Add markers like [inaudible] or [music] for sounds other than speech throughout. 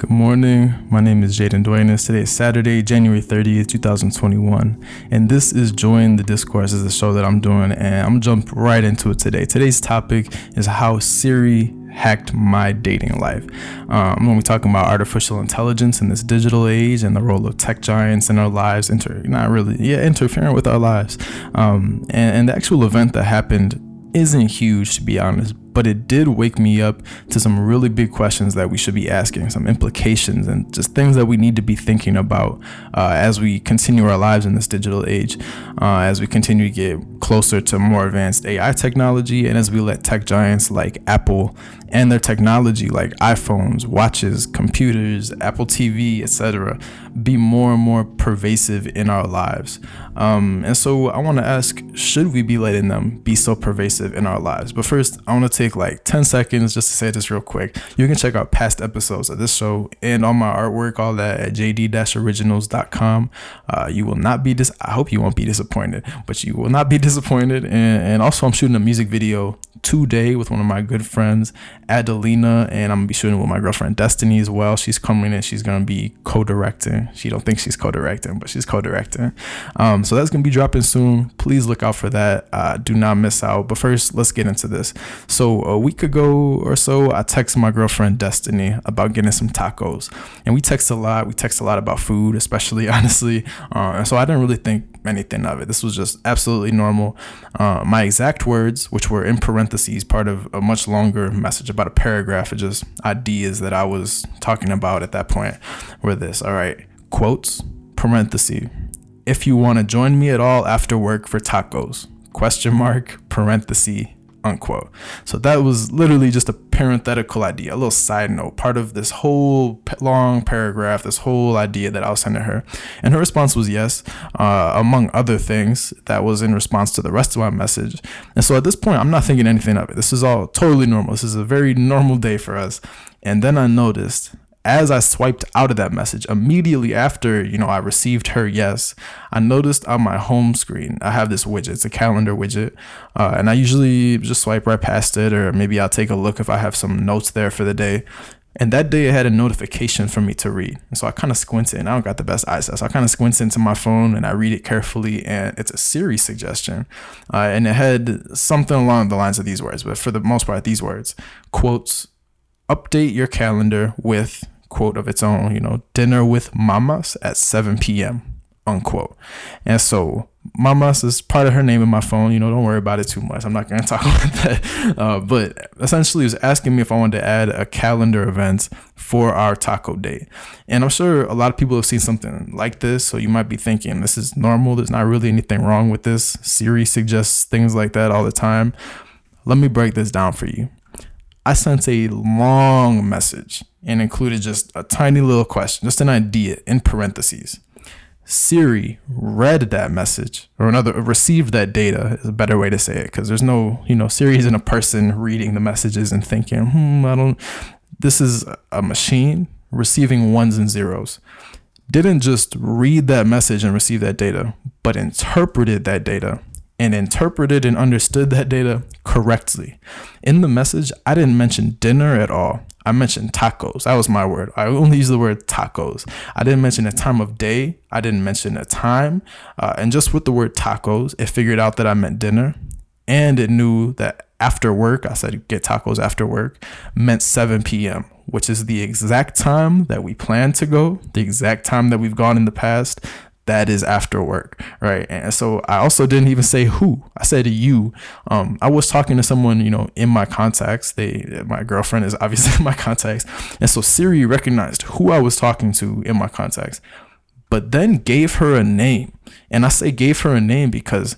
Good morning. My name is Jaden Duenas. Today is Saturday, January 30th, 2021. And this is Join the Discourse is the show that I'm doing. And I'm jump right into it today. Today's topic is how Siri hacked my dating life. Um, to be talking about artificial intelligence in this digital age and the role of tech giants in our lives, inter- not really, yeah, interfering with our lives. Um, and, and the actual event that happened isn't huge, to be honest, but it did wake me up to some really big questions that we should be asking, some implications, and just things that we need to be thinking about uh, as we continue our lives in this digital age, uh, as we continue to get closer to more advanced AI technology, and as we let tech giants like Apple and their technology like iPhones, watches, computers, Apple TV, etc., be more and more pervasive in our lives. Um, and so I want to ask should we be letting them be so pervasive in our lives? But first, I want to take like 10 seconds just to say this real quick. You can check out past episodes of this show and all my artwork, all that at jd originals.com. Uh, you will not be dis- I hope you won't be disappointed, but you will not be [laughs] disappointed. And, and also, I'm shooting a music video today with one of my good friends, Adelina, and I'm gonna be shooting with my girlfriend Destiny as well. She's coming in. She's gonna be co-directing. She don't think she's co-directing, but she's co-directing. Um, so that's gonna be dropping soon. Please look out for that. Uh, do not miss out. But first, let's get into this. So a week ago or so, I texted my girlfriend Destiny about getting some tacos, and we text a lot. We text a lot about food, especially [laughs] honestly. Uh, and so I didn't really think anything of it. This was just absolutely normal. Uh, my exact words, which were in parentheses, part of a much longer message about a paragraph of just ideas that I was talking about at that point, were this. All right, quotes, parenthesis. If you want to join me at all after work for tacos, question mark, parenthesis, unquote. So that was literally just a parenthetical idea, a little side note, part of this whole long paragraph, this whole idea that I was sending her. And her response was yes, uh, among other things. That was in response to the rest of my message. And so at this point, I'm not thinking anything of it. This is all totally normal. This is a very normal day for us. And then I noticed as I swiped out of that message, immediately after, you know, I received her yes, I noticed on my home screen, I have this widget. It's a calendar widget. Uh, and I usually just swipe right past it, or maybe I'll take a look if I have some notes there for the day. And that day it had a notification for me to read. And so I kind of squinted and I don't got the best eyesight. So I kind of squinted into my phone and I read it carefully and it's a Siri suggestion. Uh, and it had something along the lines of these words, but for the most part, these words quotes, update your calendar with quote of its own, you know, dinner with mamas at 7 p.m. unquote. And so mamas is part of her name in my phone. You know, don't worry about it too much. I'm not going [laughs] to talk about that. Uh, but essentially, it was asking me if I wanted to add a calendar event for our taco date. And I'm sure a lot of people have seen something like this. So you might be thinking, this is normal. There's not really anything wrong with this. Siri suggests things like that all the time. Let me break this down for you. I sent a long message and included just a tiny little question, just an idea in parentheses. Siri read that message, or another received that data is a better way to say it, because there's no, you know, Siri isn't a person reading the messages and thinking, hmm, I don't. This is a machine receiving ones and zeros. Didn't just read that message and receive that data, but interpreted that data and interpreted and understood that data correctly. In the message, I didn't mention dinner at all. I mentioned tacos. That was my word. I only use the word tacos. I didn't mention a time of day. I didn't mention a time. Uh, and just with the word tacos, it figured out that I meant dinner. And it knew that after work, I said get tacos after work, meant 7 p.m., which is the exact time that we plan to go, the exact time that we've gone in the past, that is after work, right? And so I also didn't even say who. I said you. Um, I was talking to someone, you know, in my contacts. They, my girlfriend is [laughs] obviously in my contacts, and so Siri recognized who I was talking to in my contacts, but then gave her a name. And I say gave her a name because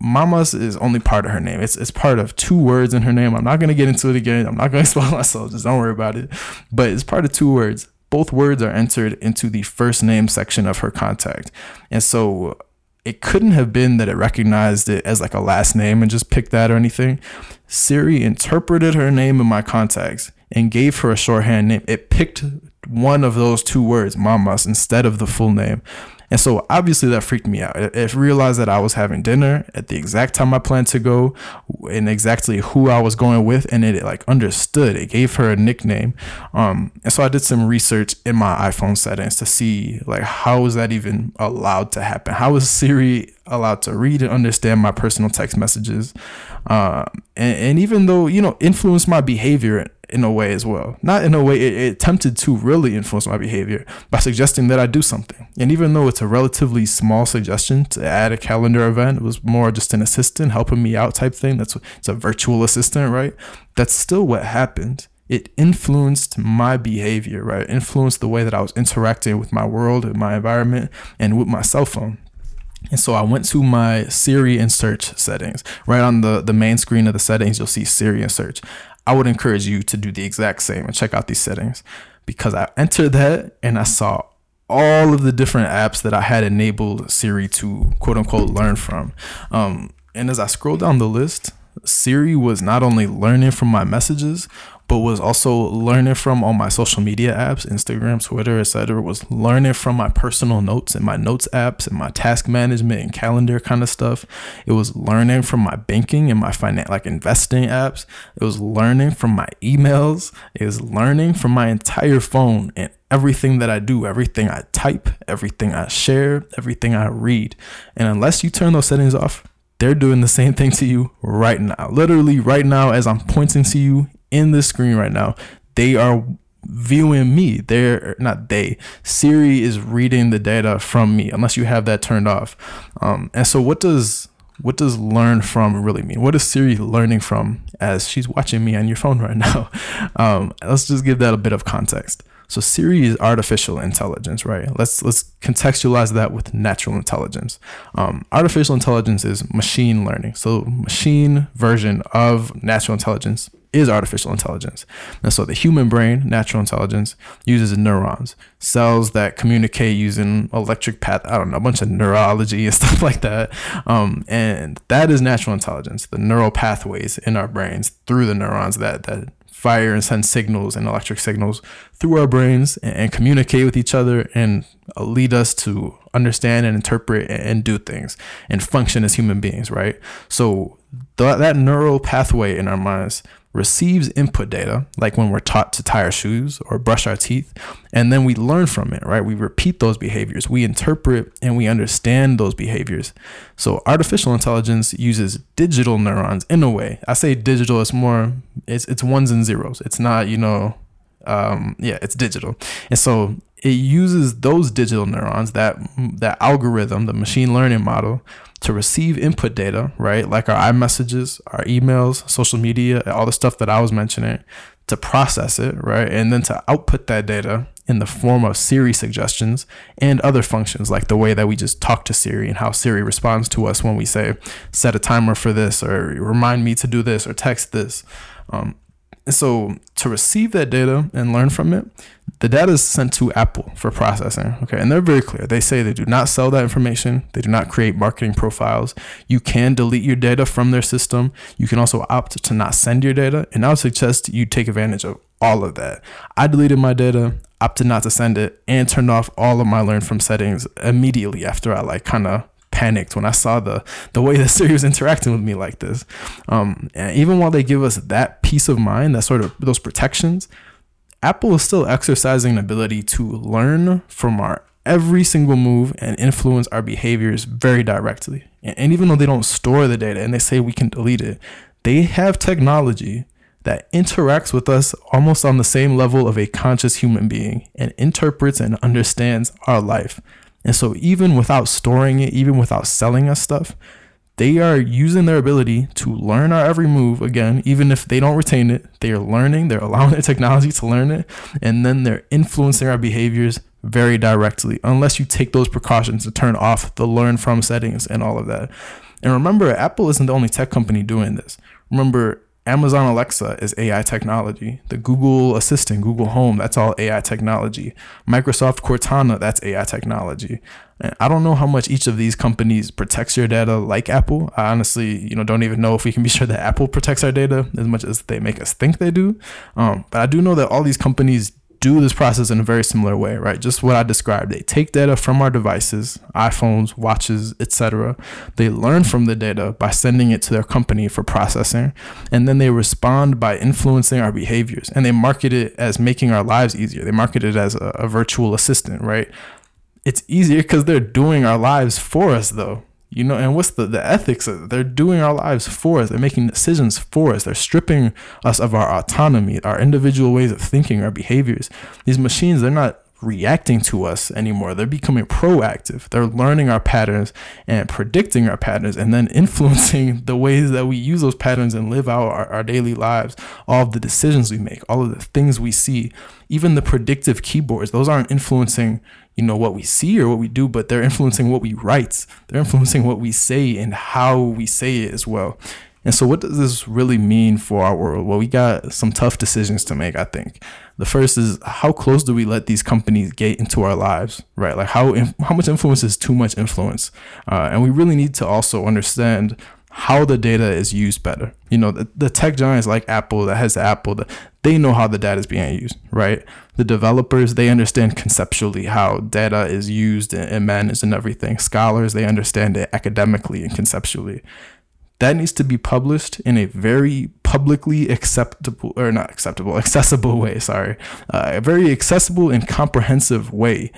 Mama's is only part of her name. It's it's part of two words in her name. I'm not gonna get into it again. I'm not gonna [laughs] explain myself. Just don't worry about it. But it's part of two words both words are entered into the first name section of her contact. And so it couldn't have been that it recognized it as like a last name and just picked that or anything. Siri interpreted her name in my contacts and gave her a shorthand name. It picked one of those two words, mamas, instead of the full name. And so obviously that freaked me out. It, realized that I was having dinner at the exact time I planned to go and exactly who I was going with. And it, like understood. It gave her a nickname. Um, and so I did some research in my iPhone settings to see like how is that even allowed to happen? How is Siri allowed to read and understand my personal text messages? Uh, and, and even though, you know, influence my behavior in a way as well. Not in a way it, it, attempted to really influence my behavior by suggesting that I do something. And even though it's a relatively small suggestion to add a calendar event, it was more just an assistant helping me out type thing. That's it's a virtual assistant, right? That's still what happened. It influenced my behavior, right? influenced the way that I was interacting with my world and my environment and with my cell phone. And so I went to my Siri and search settings. Right on the, the main screen of the settings, you'll see Siri and search. I would encourage you to do the exact same and check out these settings because I entered that and I saw all of the different apps that I had enabled Siri to quote unquote learn from. Um, and as I scroll down the list, Siri was not only learning from my messages, but was also learning from all my social media apps, Instagram, Twitter, etc. Was learning from my personal notes and my notes apps and my task management and calendar kind of stuff. It was learning from my banking and my finance, like investing apps. It was learning from my emails. It was learning from my entire phone and everything that I do, everything I type, everything I share, everything I read. And unless you turn those settings off, they're doing the same thing to you right now. Literally, right now, as I'm pointing to you in the screen right now, they are viewing me. They're not they. Siri is reading the data from me, unless you have that turned off. Um, and so, what does what does learn from really mean? What is Siri learning from as she's watching me on your phone right now? [laughs] Um, let's just give that a bit of context. So Siri is artificial intelligence, right? Let's let's contextualize that with natural intelligence. Um, artificial intelligence is machine learning. So machine version of natural intelligence is artificial intelligence. And so the human brain, natural intelligence, uses neurons, cells that communicate using electric path, I don't know, a bunch of neurology and [laughs] stuff like that. Um, and that is natural intelligence, the neural pathways in our brains through the neurons that, that fire and send signals and electric signals through our brains and, and communicate with each other and uh, lead us to understand and interpret and, and do things and function as human beings, right? So th- that neural pathway in our minds receives input data, like when we're taught to tie our shoes or brush our teeth, and then we learn from it, right? We repeat those behaviors, we interpret and we understand those behaviors. So artificial intelligence uses digital neurons in a way. I say digital, it's more, it's, it's ones and zeros. It's not, you know, um, yeah, it's digital. And so it uses those digital neurons, that that algorithm, the machine learning model, to receive input data, right? Like our iMessages, our emails, social media, all the stuff that I was mentioning, to process it, right? And then to output that data in the form of Siri suggestions and other functions, like the way that we just talk to Siri and how Siri responds to us when we say, set a timer for this, or remind me to do this, or text this. Um, and so to receive that data and learn from it, the data is sent to Apple for processing. Okay. And they're very clear. They say they do not sell that information. They do not create marketing profiles. You can delete your data from their system. You can also opt to not send your data. And I would suggest you take advantage of all of that. I deleted my data, opted not to send it, and turned off all of my learn from settings immediately after I like kind of panicked when I saw the the way [laughs] that Siri was interacting with me like this. Um, and even while they give us that peace of mind, that sort of those protections, Apple is still exercising an ability to learn from our every single move and influence our behaviors very directly. And even though they don't store the data and they say we can delete it, they have technology that interacts with us almost on the same level of a conscious human being and interprets and understands our life. And so, even without storing it, even without selling us stuff, they are using their ability to learn our every move again, even if they don't retain it. They are learning, they're allowing [laughs] the technology to learn it, and then they're influencing our behaviors very directly, unless you take those precautions to turn off the learn from settings and all of that. And remember, Apple isn't the only tech company doing this. Remember, Amazon Alexa is AI technology. The Google Assistant, Google Home, that's all AI technology. Microsoft Cortana, that's AI technology. And I don't know how much each of these companies protects your data like Apple. I honestly, you know, don't even know if we can be [laughs] sure that Apple protects our data as much as they make us think they do. Um, but I do know that all these companies do this process in a very similar way, right? Just what I described. They take data from our devices, iPhones, watches, etc. They learn from the data by sending it to their company for processing, and then they respond by influencing our behaviors. And they market it as making our lives easier. They market it as a, a virtual assistant, right? It's easier because they're doing our lives for us, though. You know, and what's the, the ethics? They're doing our lives for us. They're making decisions for us. They're stripping us of our autonomy, our individual ways of thinking, our behaviors. These machines, they're not reacting to us anymore. They're becoming proactive. They're learning our patterns and predicting our patterns and then influencing [laughs] the ways that we use those patterns and live out our, our daily lives, all of the decisions we make, all of the things we see, even the predictive keyboards. Those aren't influencing you know what we see or what we do but they're influencing what we write. They're influencing what we say and how we say it as well. And so what does this really mean for our world? Well we got some tough decisions to make i think. The first is how close do we let these companies get into our lives right? Like how how much influence is too much influence? Uh, and we really need to also understand how the data is used better. You know, the, the tech giants like Apple that has Apple, the, they know how the data is being used, right? The developers, they understand conceptually how data is used and managed and everything. Scholars, they understand it academically and conceptually. That needs to be published in a very publicly acceptable, or not acceptable, [laughs] accessible way, sorry. Uh, a very accessible and comprehensive way.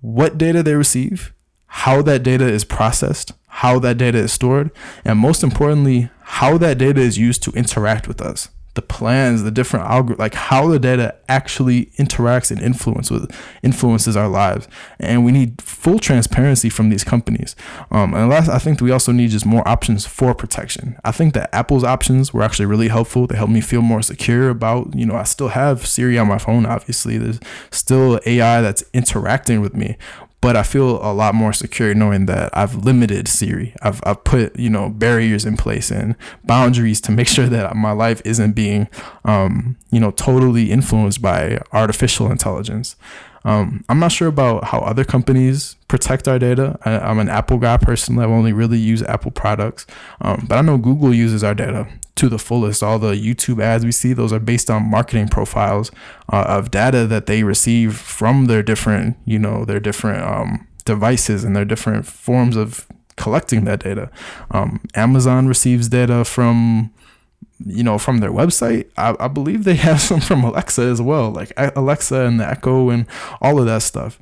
What data they receive, how that data is processed, how that data is stored, and most importantly, how that data is used to interact with us. The plans, the different algorithms, like how the data actually interacts and influence with influences our lives, and we need full transparency from these companies. Um, and last, I think we also need just more options for protection. I think that Apple's options were actually really helpful. They helped me feel more secure about, you know, I still have Siri on my phone. Obviously, there's still AI that's interacting with me, but I feel a lot more secure knowing that I've limited Siri. I've, I've put, you know, barriers in place and boundaries to make [laughs] sure that my life isn't being, um, you know, totally influenced by artificial intelligence. Um, I'm not sure about how other companies protect our data. I, am an Apple guy personally. I've only really used Apple products, um, but I know Google uses our data to the fullest. All the YouTube ads we see, those are based on marketing profiles uh, of data that they receive from their different, you know, their different um, devices and their different forms of collecting that data. Um, Amazon receives data from you know, from their website. I, I, believe they [laughs] have some from Alexa as well, like Alexa and the Echo and all of that stuff.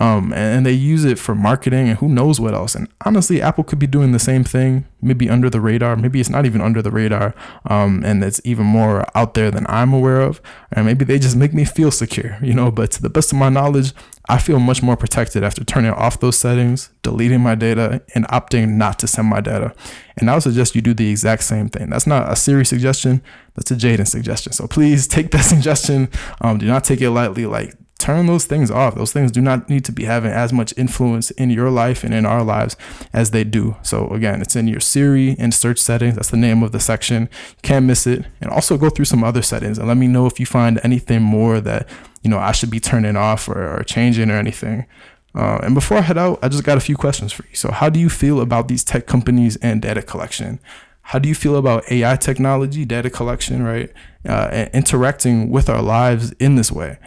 Um, and, and, they use it for marketing and who knows what else. And honestly, Apple could be doing the same thing, maybe under the radar. Maybe it's not even under the radar, um, and it's even more out there than I'm aware of. And maybe they just make me feel secure, you know. But to the best of my knowledge, I feel much more protected after turning off those settings, deleting my data, and opting not to send my data. And I would suggest you do the exact same thing. That's not a Siri suggestion, that's a Jaden suggestion. So please take that [laughs] suggestion. Um, do not take it lightly. Like, turn those things off. Those things do not need to be having as much influence in your life and in our lives as they do. So again, it's in your Siri and search settings. That's the name of the section. Can't miss it. And also go through some other settings and let me know if you find anything more that you know I should be turning off or, or changing or anything. Uh, and before I head out, I just got a few questions for you. So, how do you feel about these tech companies and data collection? How do you feel about AI technology, data collection, right? Uh, and interacting with our lives in this way?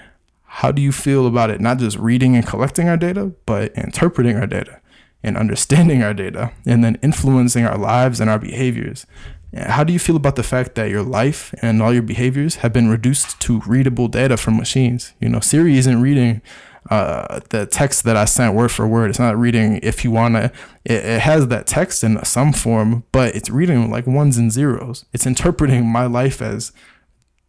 How do you feel about it? Not just reading and collecting our data, but interpreting our data and understanding our data and then influencing our lives and our behaviors. How do you feel about the fact that your life and all your behaviors have been reduced to readable data from machines? You know, Siri isn't reading uh, the text that I sent word for word. It's not reading if you want to, it, it, has that text in some form, but it's reading like ones and zeros. It's interpreting my life as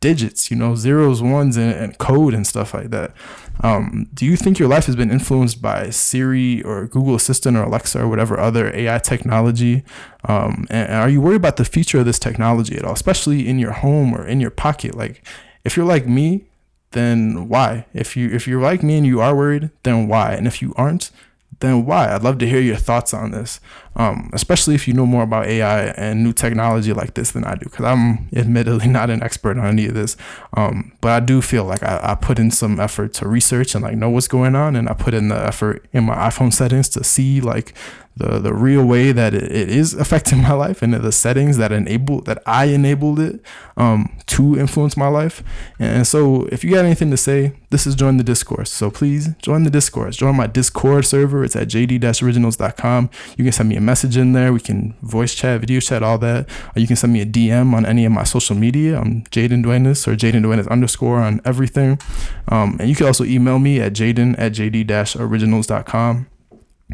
digits, you know, zeros, ones, and, and code and stuff like that. Um, do you think your life has been influenced by Siri or Google Assistant or Alexa or whatever other AI technology? Um, and, and are you worried about the future of this technology at all, especially in your home or in your pocket? Like, if you're like me, then why? If you if you're like me and you are worried, then why? And if you aren't, then why? I'd love to hear your thoughts on this. um, especially if you know more about AI and new technology like this than I do, because I'm admittedly [laughs] not an expert on any of this. Um, but I do feel like I, I put in some effort to research and like know what's going on, and I put in the effort in my iPhone settings to see like the the real way that it, it is affecting [laughs] my life and the settings that enable that I enabled it um, to influence my life. And so, if you got anything to say, this is join the discourse. So please join the discourse. Join my Discord server. It's at jd-originals.com. You can send me a message in there. We can voice chat, video chat, all that. Or you can send me a DM on any of my social media. I'm Jaden Duenas or Jaden Duenas underscore on everything. Um, and you can also email me at jaden at jd-originals.com.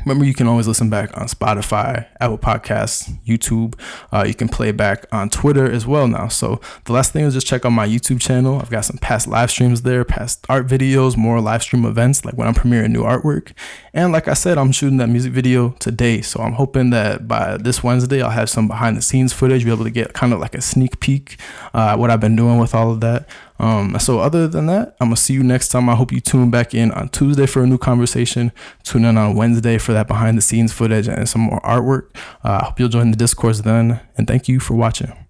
Remember, you can always listen back on Spotify, Apple Podcasts, YouTube. Uh, you can play back on Twitter as well now. So the last thing is just check out my YouTube channel. I've got some past live streams there, past art videos, more live stream events, like when I'm premiering new artwork. And like I said, I'm shooting that music video today. So I'm hoping that by this Wednesday, I'll have some behind the scenes footage, be able to get kind of like a sneak peek uh, what I've been doing with all of that. Um, so other than that, I'm gonna see you next time. I hope you tune back in on Tuesday for a new conversation. Tune in on Wednesday for that behind the scenes footage and some more artwork. Uh, I hope you'll join the discourse then. And thank you for watching.